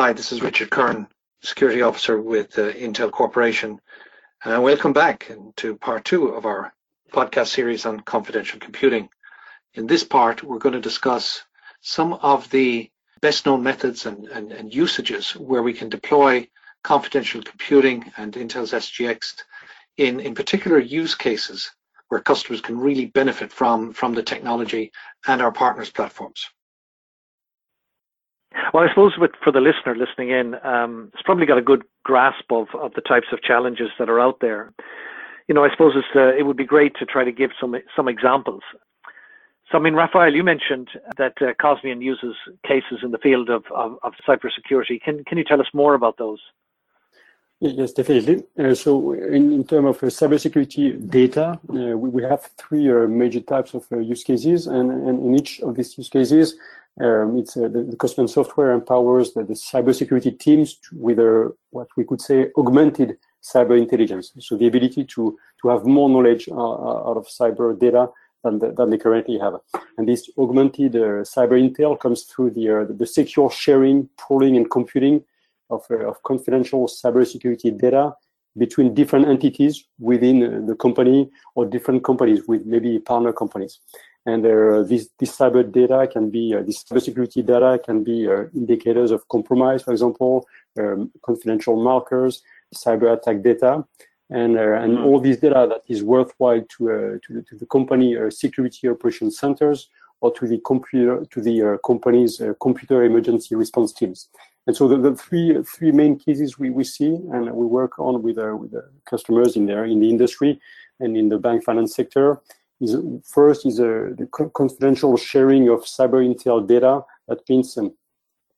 Hi, this is Richard Kern, Security Officer with uh, Intel Corporation. Uh, welcome back to part two of our podcast series on confidential computing. In this part, we're going to discuss some of the best known methods and, and, and usages where we can deploy confidential computing and Intel's SGX in, in particular use cases where customers can really benefit from, from the technology and our partners' platforms. Well, I suppose with, for the listener listening in, um, it's probably got a good grasp of, of the types of challenges that are out there. You know, I suppose uh, it would be great to try to give some some examples. So, I mean, Raphael, you mentioned that uh, Cosmian uses cases in the field of, of, of cybersecurity. Can can you tell us more about those? Yes, definitely. Uh, so in, in terms of uh, cybersecurity data, uh, we, we have three uh, major types of uh, use cases, and, and in each of these use cases, um, it's uh, the, the Cosmian software empowers the, the cybersecurity teams with a, what we could say augmented cyber intelligence. So the ability to to have more knowledge out of cyber data than, the, than they currently have. And this augmented cyber intel comes through the, the secure sharing, pooling, and computing of, uh, of confidential cybersecurity data between different entities within uh, the company or different companies with maybe partner companies. And uh, this, this cyber data can be, uh, this cybersecurity data can be uh, indicators of compromise, for example, um, confidential markers, cyber attack data, and, uh, and mm-hmm. all this data that is worthwhile to, to, to, the company security operation centers or to the computer to the company's computer emergency response teams. And so the, the three three main cases we, we see and we work on with uh, with the customers in there in the industry and in the bank finance sector is first is a, the confidential sharing of cyber intel data. That means um,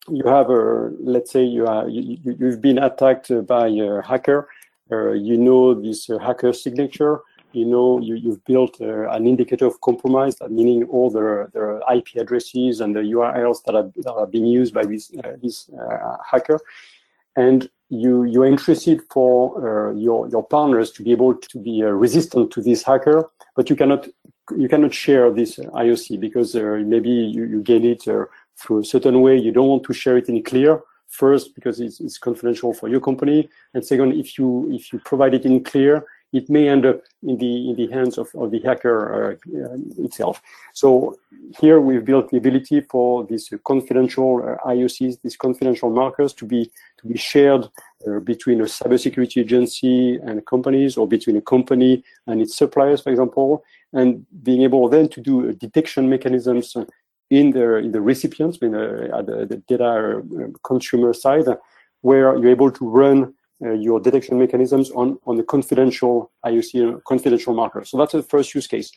you have a let's say you are you, you've been attacked by a hacker. Uh, you know this uh, hacker signature you know you, you've built uh, an indicator of compromise, meaning all the, the IP addresses and the URLs that are, that are being used by this, uh, this uh, hacker. And you, you're interested for uh, your, your partners to be able to be uh, resistant to this hacker, but you cannot, you cannot share this IOC because maybe you, you gain it through a certain way. You don't want to share it in clear first because it's, it's confidential for your company and second if you if you provide it in clear it may end up in the in the hands of, of the hacker uh, itself. So here we've built the ability for these confidential uh, IOCs, these confidential markers, to be to be shared uh, between a cybersecurity agency and companies, or between a company and its suppliers, for example, and being able then to do detection mechanisms in the in the recipients, in the, at the, the data consumer side, where you're able to run uh, your detection mechanisms on, on the confidential IOC, confidential marker. So that's the first use case.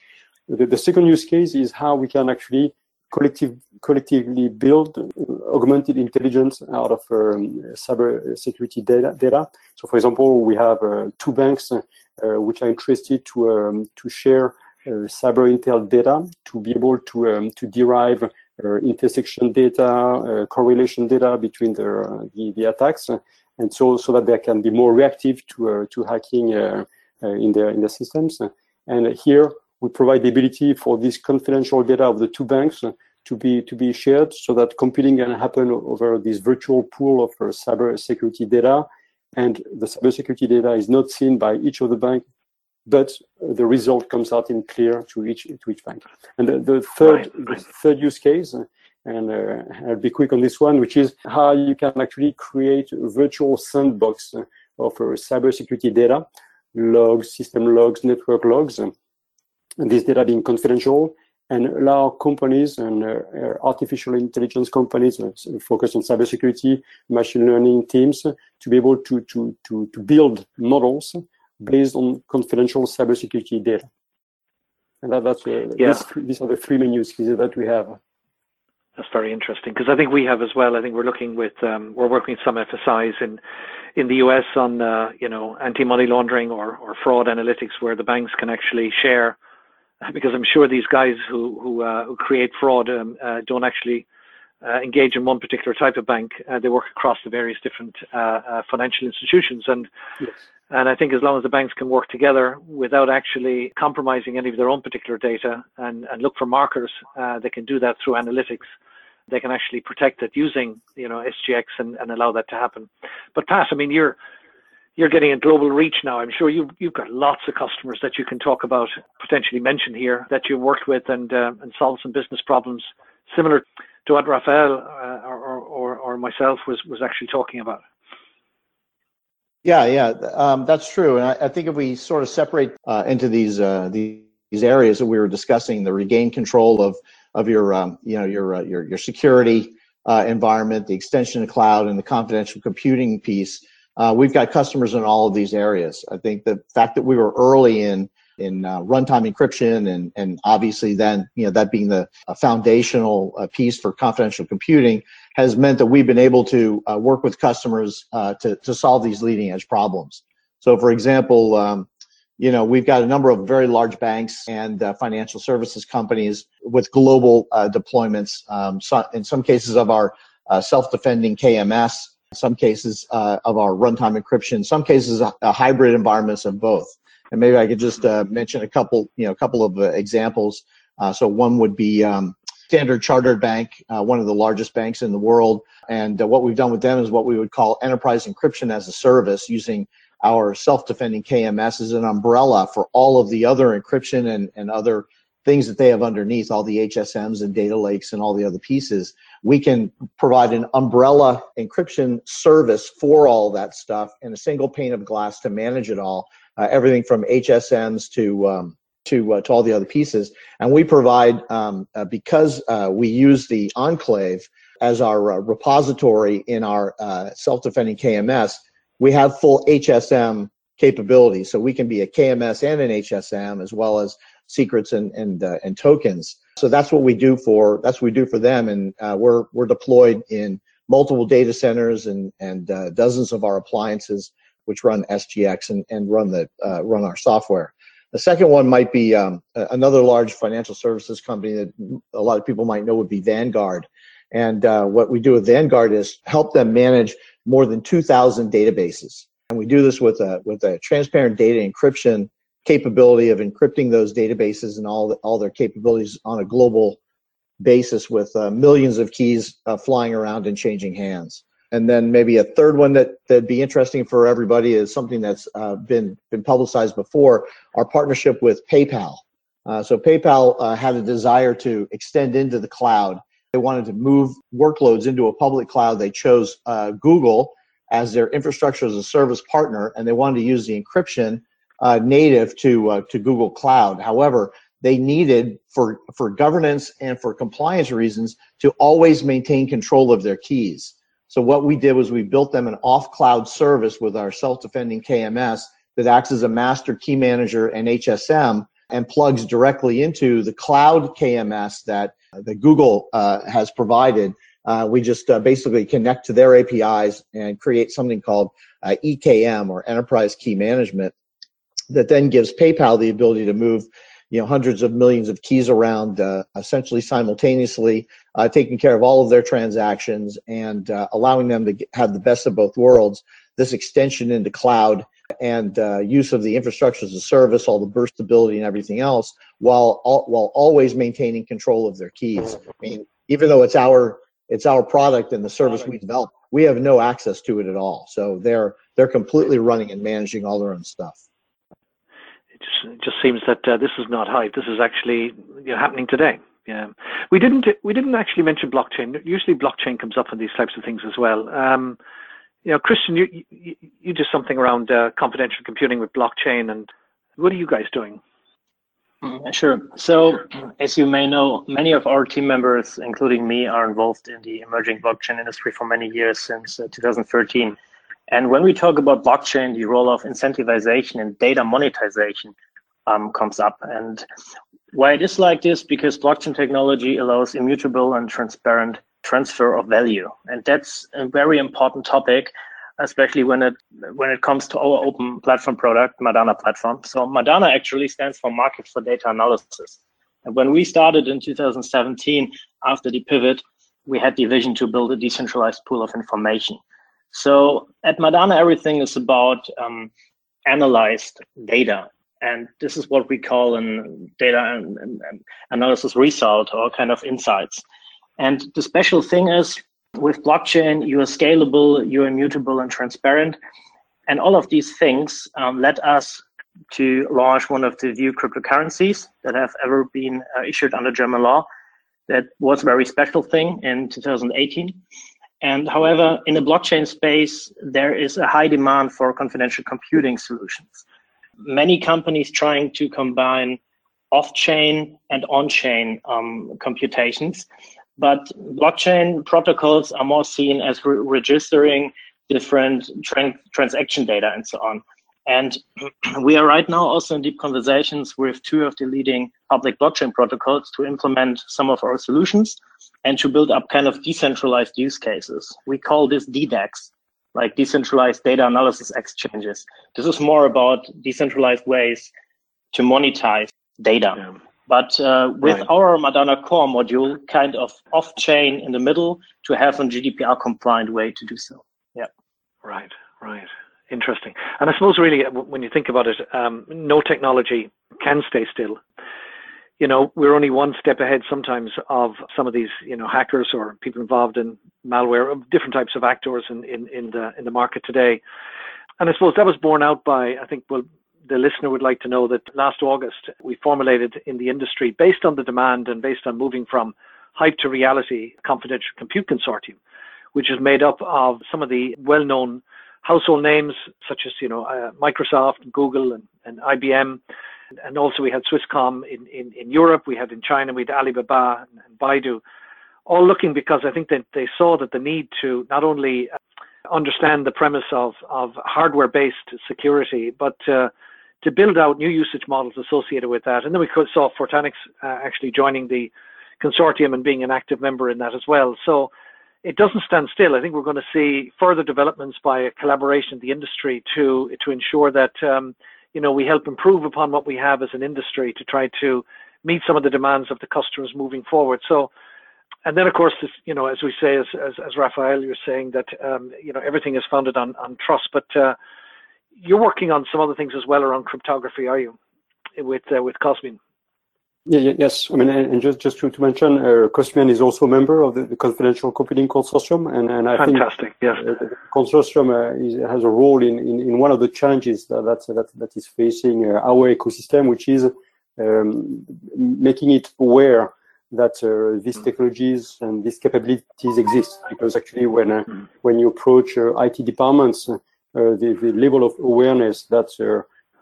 The, the second use case is how we can actually collective, collectively build uh, augmented intelligence out of um, cyber security data, data. So for example, we have uh, two banks uh, which are interested to, um, to share uh, cyber intel data to be able to, um, to derive uh, intersection data, correlation data between the, the, the attacks and so so that they can be more reactive to uh, to hacking uh, uh, in their in their systems. And here we provide the ability for this confidential data of the two banks to be to be shared, so that computing can happen over this virtual pool of cyber security data, and the cyber security data is not seen by each of the bank, but the result comes out in clear to each to each bank. And the, the third right. the third use case and uh, I'll be quick on this one, which is how you can actually create a virtual sandbox of uh, cybersecurity data, logs, system logs, network logs, and this data being confidential, and allow companies and uh, uh artificial intelligence companies uh, focused on cybersecurity, machine learning teams to be able to, to, to, to build models based on confidential cybersecurity data. And that, that's uh, yeah. these, these are the three main use cases that we have. That's very interesting because I think we have as well. I think we're looking with um, we're working with some FSIs in in the US on uh, you know anti money laundering or or fraud analytics where the banks can actually share because I'm sure these guys who who, uh, who create fraud um, uh, don't actually uh, engage in one particular type of bank. Uh, they work across the various different uh, financial institutions and. Yes. And I think as long as the banks can work together without actually compromising any of their own particular data and, and look for markers, they can do that through analytics they can actually protect it using you know SGX and, and allow that to happen. But Pat, I mean you're you're getting a global reach now. I'm sure you've you've got lots of customers that you can talk about, potentially mention here that you worked with and uh, and solved some business problems similar to what Raphael uh, or, or or myself was was actually talking about. Yeah, yeah, um, that's true. And I, I, think if we sort of separate uh, into these uh, these areas that we were discussing, the regain control of of your um, you know your uh, your your security uh, environment, the extension of cloud, and the confidential computing piece, uh, we've got customers in all of these areas. I think the fact that we were early in in uh, runtime encryption and and obviously then you know that being the foundational piece for confidential computing has meant that we've been able to uh, work with customers uh, to, to solve these leading edge problems. So for example, um, you know, we've got a number of very large banks and uh, financial services companies with global uh, deployments. Um, so in some cases of our uh, self-defending KMS, some cases uh, of our runtime encryption, some cases hybrid environments of both. And maybe I could just mention a couple, you know, a couple of examples. so one would be um, Standard Chartered Bank, uh, one of the largest banks in the world. And uh, what we've done with them is what we would call enterprise encryption as a service using our self-defending KMS is an umbrella for all of the other encryption and, and other things that they have underneath, all the HSMs and data lakes and all the other pieces. We can provide an umbrella encryption service for all that stuff in a single pane of glass to manage it all. Uh, everything from HSMs to um, to uh, to all the other pieces. And we provide um, uh, because uh, we use the Enclave as our uh, repository in our uh, self-defending KMS. We have full HSM capability, so we can be a KMS and an HSM as well as secrets and and uh, and tokens. So that's what we do for that's what we do for them, and we're we're deployed in multiple data centers and and dozens of our appliances which run SGX and, and run the run our software. The second one might be um, another large financial services company that a lot of people might know would be Vanguard. And uh, what we do with Vanguard is help them manage more than 2,000 databases. And we do this with a, with a transparent data encryption capability of encrypting those databases and all, the, all their capabilities on a global basis with uh, millions of keys uh, flying around and changing hands. And then maybe a third one that that'd be interesting for everybody is something that's uh, been been publicized before. Our partnership with PayPal. Uh, so PayPal uh, had a desire to extend into the cloud. They wanted to move workloads into a public cloud. They chose uh, Google as their infrastructure as a service partner, and they wanted to use the encryption uh, native to uh, to Google Cloud. However, they needed for for governance and for compliance reasons to always maintain control of their keys. So what we did was we built them an off-cloud service with our self-defending KMS that acts as a master key manager and HSM and plugs directly into the cloud KMS that, that Google uh, has provided. Uh, we just uh, basically connect to their APIs and create something called EKM or Enterprise Key Management that then gives PayPal the ability to move you know hundreds of millions of keys around uh, essentially simultaneously, uh, taking care of all of their transactions and uh, allowing them to have the best of both worlds. This extension into cloud and uh, use of the infrastructure as a service, all the burstability and everything else, while all, while always maintaining control of their keys. I mean, even though it's our it's our product and the service we develop, we have no access to it at all. So they're they're completely running and managing all their own stuff it just seems that uh, this is not hype. This is actually you know, happening today. Yeah, we didn't we didn't actually mention blockchain. Usually, blockchain comes up in these types of things as well. Um, you know, Christian, you, you, you do something around uh, confidential computing with blockchain, and what are you guys doing? Mm, sure. So, as you may know, many of our team members, including me, are involved in the emerging blockchain industry for many years since uh, 2013. And when we talk about blockchain, the role of incentivization and data monetization um, comes up. And why it is like this, because blockchain technology allows immutable and transparent transfer of value. And that's a very important topic, especially when it when it comes to our open platform product, Madana platform. So Madana actually stands for Market for Data Analysis. And when we started in 2017, after the pivot, we had the vision to build a decentralized pool of information. So at Madana, everything is about um, analyzed data. And this is what we call a data analysis result or kind of insights. And the special thing is with blockchain, you are scalable, you are immutable and transparent. And all of these things um, led us to launch one of the few cryptocurrencies that have ever been uh, issued under German law. That was a very special thing in 2018. And however, in the blockchain space, there is a high demand for confidential computing solutions. Many companies trying to combine off-chain and on-chain um, computations, but blockchain protocols are more seen as re registering different transaction data and so on. And we are right now also in deep conversations with two of the leading public blockchain protocols to implement some of our solutions and to build up kind of decentralized use cases. We call this DDEX, like decentralized data analysis exchanges. This is more about decentralized ways to monetize data. Yeah. But uh, with right. our Madana core module, kind of off chain in the middle to have a GDPR compliant way to do so. Yeah. Right, right. Interesting. And I suppose really, when you think about it, um, no technology can stay still. You know, we're only one step ahead sometimes of some of these, you know, hackers or people involved in malware, different types of actors in, in, in the in the market today. And I suppose that was borne out by, I think, well, the listener would like to know that last August we formulated in the industry, based on the demand and based on moving from hype to reality, confidential compute consortium, which is made up of some of the well-known household names such as you know uh, Microsoft, and Google, and, and IBM, and also we had Swisscom in, in, in Europe, we had in China, we had Alibaba and, Baidu, all looking because I think that they saw that the need to not only uh, understand the premise of, of hardware-based security, but uh, to build out new usage models associated with that. And then we saw Fortanix uh, actually joining the consortium and being an active member in that as well. So it doesn't stand still. I think we're going to see further developments by a collaboration of the industry to to ensure that um, you know we help improve upon what we have as an industry to try to meet some of the demands of the customers moving forward. So, and then of course, this, you know, as we say, as as, as Raphael, you're saying that um, you know everything is founded on on trust, but uh, you're working on some other things as well around cryptography, are you, with uh, with Cosmian? Yeah, yes. I mean, and just just to, to mention, uh, Cosmian is also a member of the, the Confidential Computing Consortium, and, and I Fantastic, think yes. Uh, the consortium uh, is, has a role in, in, in, one of the challenges that that that, is facing uh, our ecosystem, which is um, making it aware that uh, these mm. technologies and these capabilities exist. Because actually, when uh, mm. when you approach uh, IT departments, the, the level of awareness that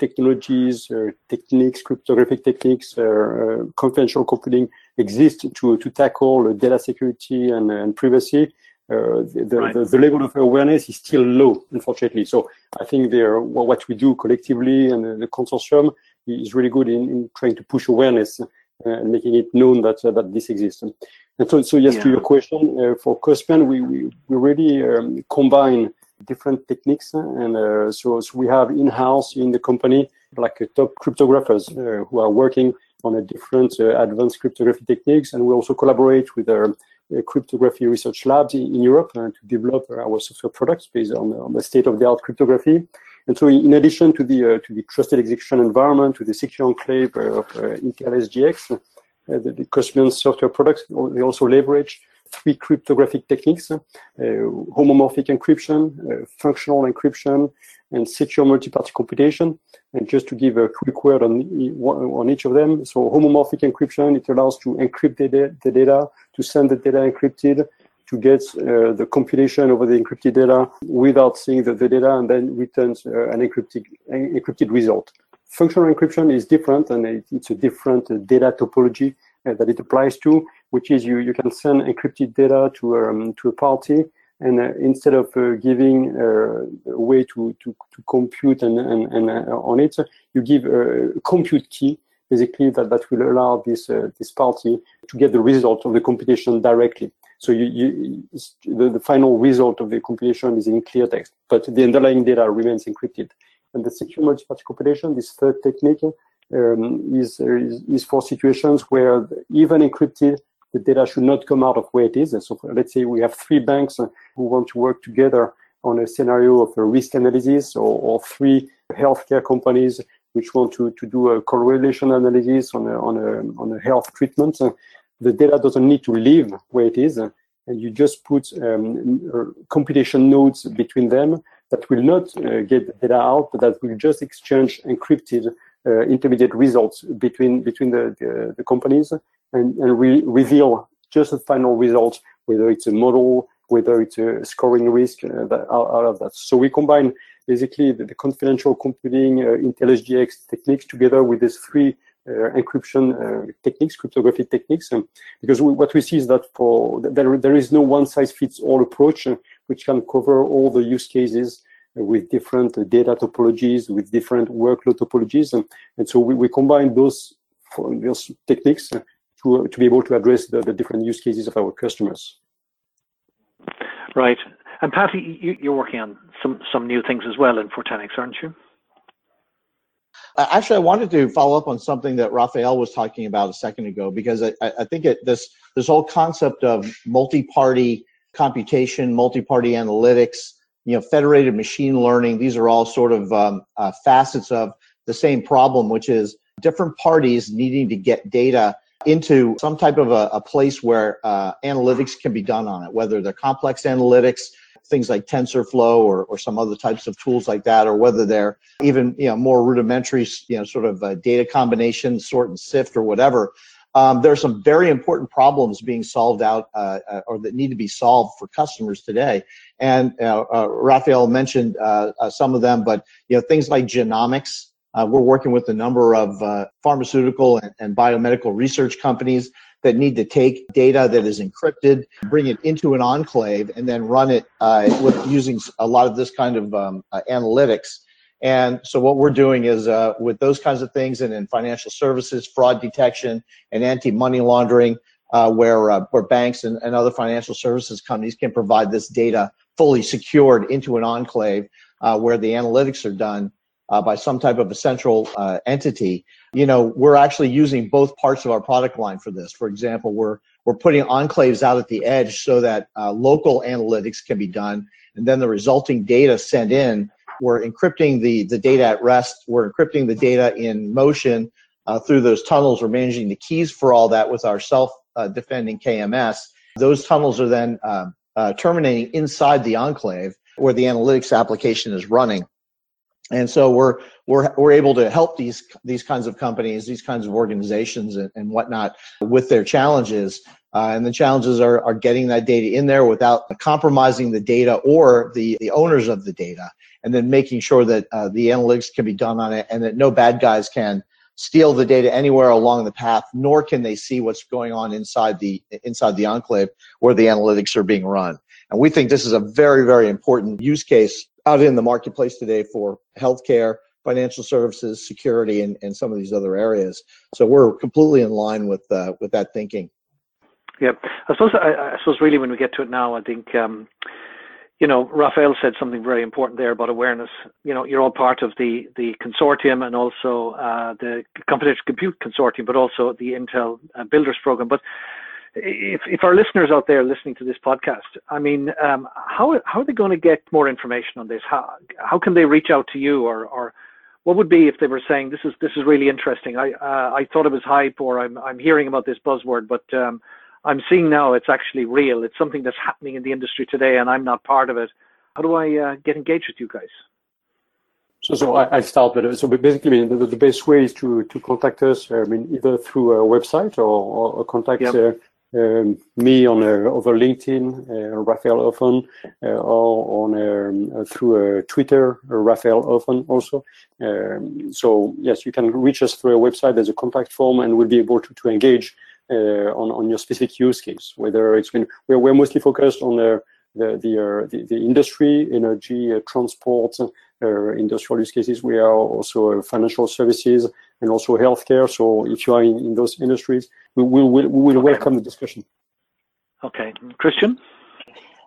technologies, uh, techniques, cryptographic techniques, uh, uh, confidential computing exist to, to tackle data security and, and privacy. Uh, the, right. the, the, level of awareness is still low, unfortunately. So I think there, what we do collectively and the consortium is really good in, in trying to push awareness uh, and making it known that uh, that this exists. And so, so yes, yeah. to your question, for Cosmian, we, we, we really um, combine different techniques. And uh, so, so, we have in-house in the company like uh, top cryptographers uh, who are working on a different advanced cryptography techniques. And we also collaborate with our cryptography research labs in, in Europe to develop our software products based on, on the state-of-the-art cryptography. And so, in addition to the uh, to the trusted execution environment, to the secure enclave of uh, Intel SGX, uh, the, the Cosmian software products they also leverage three cryptographic techniques, uh, homomorphic encryption, uh, functional encryption, and secure multi-party computation. And just to give a quick word on, on each of them. So homomorphic encryption, it allows to encrypt the, the data, to send the data encrypted, to get uh, the computation over the encrypted data without seeing the, the data and then returns uh, an encrypted, encrypted result. Functional encryption is different and it, it's a different uh, data topology uh, that it applies to, which is you, you can send encrypted data to, um, to a party and uh, instead of uh, giving uh, a way to, to, to compute and, and, and uh, on it, you give a compute key, basically that, that will allow this, this party to get the result of the computation directly. So you, you, the, the final result of the computation is in clear text, but the underlying data remains encrypted. And the secure multi-party computation, this third technique, um, is, is, is for situations where even encrypted the data should not come out of where it is. And so let's say we have three banks who want to work together on a scenario of a risk analysis or, or three healthcare companies which want to, to do a correlation analysis on a, on a, on a health treatment. the data doesn't need to live where it is, and you just put um, computation nodes between them that will not uh, get the data out, but that will just exchange encrypted uh, intermediate results between between the, the, the companies and, and re reveal just a final result, whether it's a model, whether it's a scoring risk uh, that, out, of that. So we combine basically the, the confidential computing uh, Intel SGX techniques together with these three uh, encryption uh, techniques, cryptography techniques, um, because we, what we see is that for there, there is no one size fits all approach uh, which can cover all the use cases with different data topologies, with different workload topologies. And, and so we, we combine those, those techniques to, to be able to address the, the different use cases of our customers. Right. And Patty, you, are working on some, some new things as well in Fortanix, aren't you? Uh, actually, I wanted to follow up on something that Raphael was talking about a second ago because I, I think it, this this whole concept of multi-party computation, multi-party analytics, you know, federated machine learning. These are all sort of um, uh, facets of the same problem, which is different parties needing to get data into some type of a, a place where uh, analytics can be done on it, whether they're complex analytics, things like TensorFlow or, or some other types of tools like that, or whether they're even you know more rudimentary, you know, sort of uh, data combination, sort and sift or whatever. Um, there are some very important problems being solved out uh, uh, or that need to be solved for customers today. And uh, uh Raphael mentioned uh, uh, some of them, but you know things like genomics. we're working with a number of pharmaceutical and, and, biomedical research companies that need to take data that is encrypted, bring it into an enclave, and then run it with using a lot of this kind of um, analytics and so what we're doing is uh, with those kinds of things and in financial services, fraud detection and anti-money laundering, uh, where, uh, where banks and, and other financial services companies can provide this data fully secured into an enclave uh, where the analytics are done uh, by some type of a central uh, entity. You know, we're actually using both parts of our product line for this. For example, we're, we're putting enclaves out at the edge so that local analytics can be done and then the resulting data sent in we're encrypting the, the data at rest. We're encrypting the data in motion uh, through those tunnels. We're managing the keys for all that with our self-defending uh, KMS. Those tunnels are then uh, uh, terminating inside the enclave where the analytics application is running. And so we're we're we're able to help these these kinds of companies, these kinds of organizations, and, and whatnot with their challenges. Uh, and the challenges are, are getting that data in there without compromising the data or the, the owners of the data and then making sure that uh, the analytics can be done on it and that no bad guys can steal the data anywhere along the path, nor can they see what's going on inside the inside the enclave where the analytics are being run. And we think this is a very, very important use case out in the marketplace today for healthcare, financial services, security, and, and some of these other areas. So we're completely in line with uh, with that thinking. Yeah, I suppose I, I, suppose really when we get to it now, I think um, you know, Raphael said something very important there about awareness. You know, you're all part of the the consortium and also uh, the Confidential Compute Consortium, but also the Intel uh, Builders Program. But if if our listeners out there listening to this podcast, I mean, um, how how are they going to get more information on this? How how can they reach out to you, or or what would be if they were saying this is this is really interesting? I uh, I thought it was hype, or I'm I'm hearing about this buzzword, but um, I'm seeing now it's actually real. It's something that's happening in the industry today, and I'm not part of it. How do I uh, get engaged with you guys? So, so I, I start with so basically the, the best way is to to contact us. I mean, either through a website or, or contact yep. uh, um, me on uh, over LinkedIn, uh, Raphael Hoffen, uh, or on um, uh, through uh, Twitter, Raphael Hoffen also. Um, so yes, you can reach us through a website. There's a contact form, and we'll be able to to engage uh, on, on your specific use case, whether it's been, we're, we're mostly focused on the, the, the, uh, the, the, industry, energy, uh, transport, industrial use cases. We are also financial services and also healthcare. So if you are in, in those industries, we will, we will okay. welcome the discussion. Okay. Christian?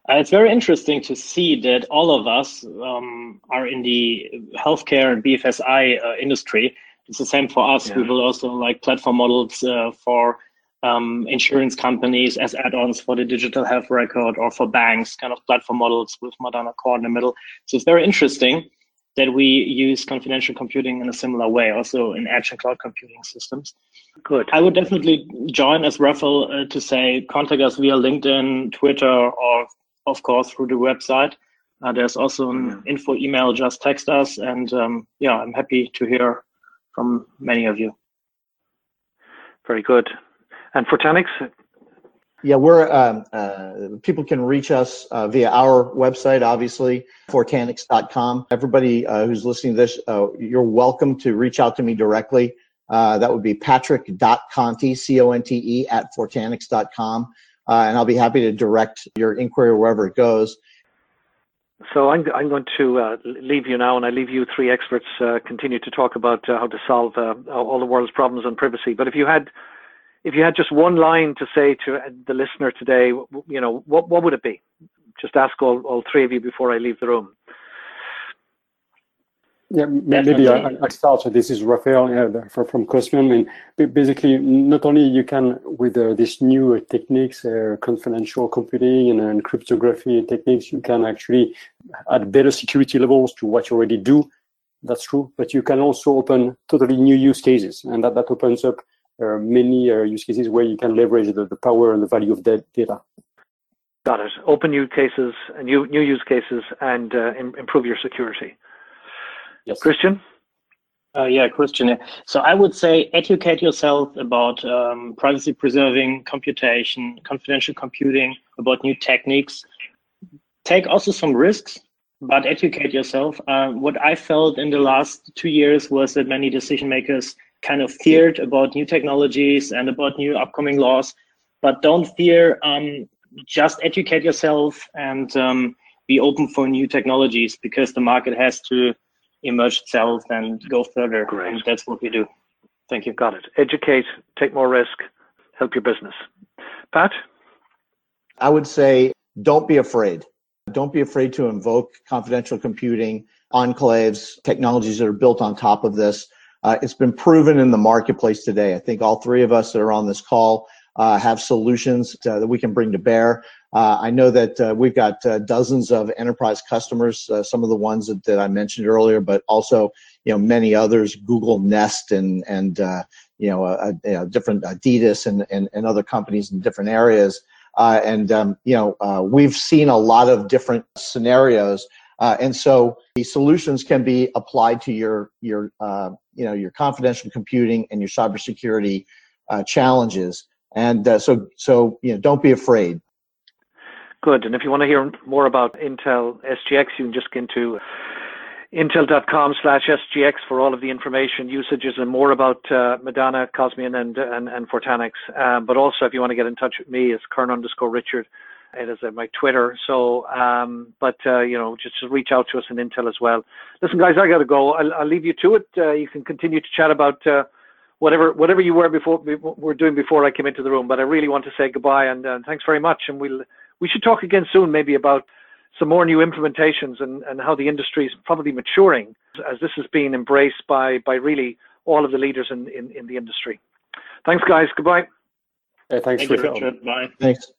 Uh, it's very interesting to see that all of us um, are in the healthcare and BFSI uh, industry. It's the same for us. Yeah. We will also like platform models uh, for um, insurance companies as add-ons for the digital health record or for banks, kind of platform models with Madana Core in the middle. So it's very interesting. That we use confidential computing in a similar way, also in edge and cloud computing systems. Good. I would definitely join as Raphael uh, to say contact us via LinkedIn, Twitter, or of course through the website. Uh, there's also an mm-hmm. info email. Just text us, and um, yeah, I'm happy to hear from many of you. Very good. And Fortanix, yeah, we're um, uh, people can reach us uh, via our website, obviously, fortanix.com. Everybody uh, who's listening to this, uh, you're welcome to reach out to me directly. Uh, that would be patrick.conte, C-O-N-T-E, at fortanix.com. Uh, and I'll be happy to direct your inquiry wherever it goes. So I'm, I'm going to leave you now, and I leave you three experts continue to talk about how to solve all the world's problems on privacy. But if you had if you had just one line to say to the listener today, you know, what, what would it be? Just ask all, all three of you before I leave the room. Yeah, maybe I, I start. So this is Raphael yeah, from Cosmian. And basically, not only you can with uh, these new techniques, uh, confidential computing and, and, cryptography techniques, you can actually add better security levels to what you already do. That's true, but you can also open totally new use cases, and that that opens up there are many uh, use cases where you can leverage the, the power and the value of that data. Got it. Open new cases, new new use cases, and uh, Im- improve your security. Yes. Christian. Uh, yeah, Christian. So I would say educate yourself about um, privacy preserving computation, confidential computing, about new techniques. Take also some risks, but educate yourself. Uh, what I felt in the last two years was that many decision makers kind of feared about new technologies and about new upcoming laws. But don't fear, um, just educate yourself and um, be open for new technologies because the market has to emerge itself and go further. Great. And that's what we do. Thank you. Got it. Educate, take more risk, help your business. Pat? I would say don't be afraid. Don't be afraid to invoke confidential computing, enclaves, technologies that are built on top of this. Uh, it's been proven in the marketplace today. I think all three of us that are on this call uh, have solutions to, that we can bring to bear. Uh, I know that uh, we've got uh, dozens of enterprise customers, uh, some of the ones that, that, I mentioned earlier, but also you know many others, Google Nest and and you know, you, know, different Adidas and, and, and other companies in different areas. and um, you know we've seen a lot of different scenarios uh, and so the solutions can be applied to your your uh, you know your confidential computing and your cybersecurity uh, challenges. And uh, so so you know don't be afraid. Good. And if you want to hear more about Intel SGX, you can just get into intel.com slash SGX for all of the information, usages, and more about uh, Madana, Cosmian, and, and, and Fortanix. Um, but also, if you want to get in touch with me, it's Kern underscore Richard it is at my Twitter. So, um, but uh, you know, just, just reach out to us in Intel as well. Listen, guys, I got to go. I'll, I'll, leave you to it. Uh, you can continue to chat about uh, whatever whatever you were before were doing before I came into the room. But I really want to say goodbye and uh, thanks very much. And we'll we should talk again soon, maybe about some more new implementations and, and how the industry is probably maturing as this is being embraced by by really all of the leaders in, in, in the industry. Thanks, guys. Goodbye. thanks, Thank you, Richard. Bye. Thanks.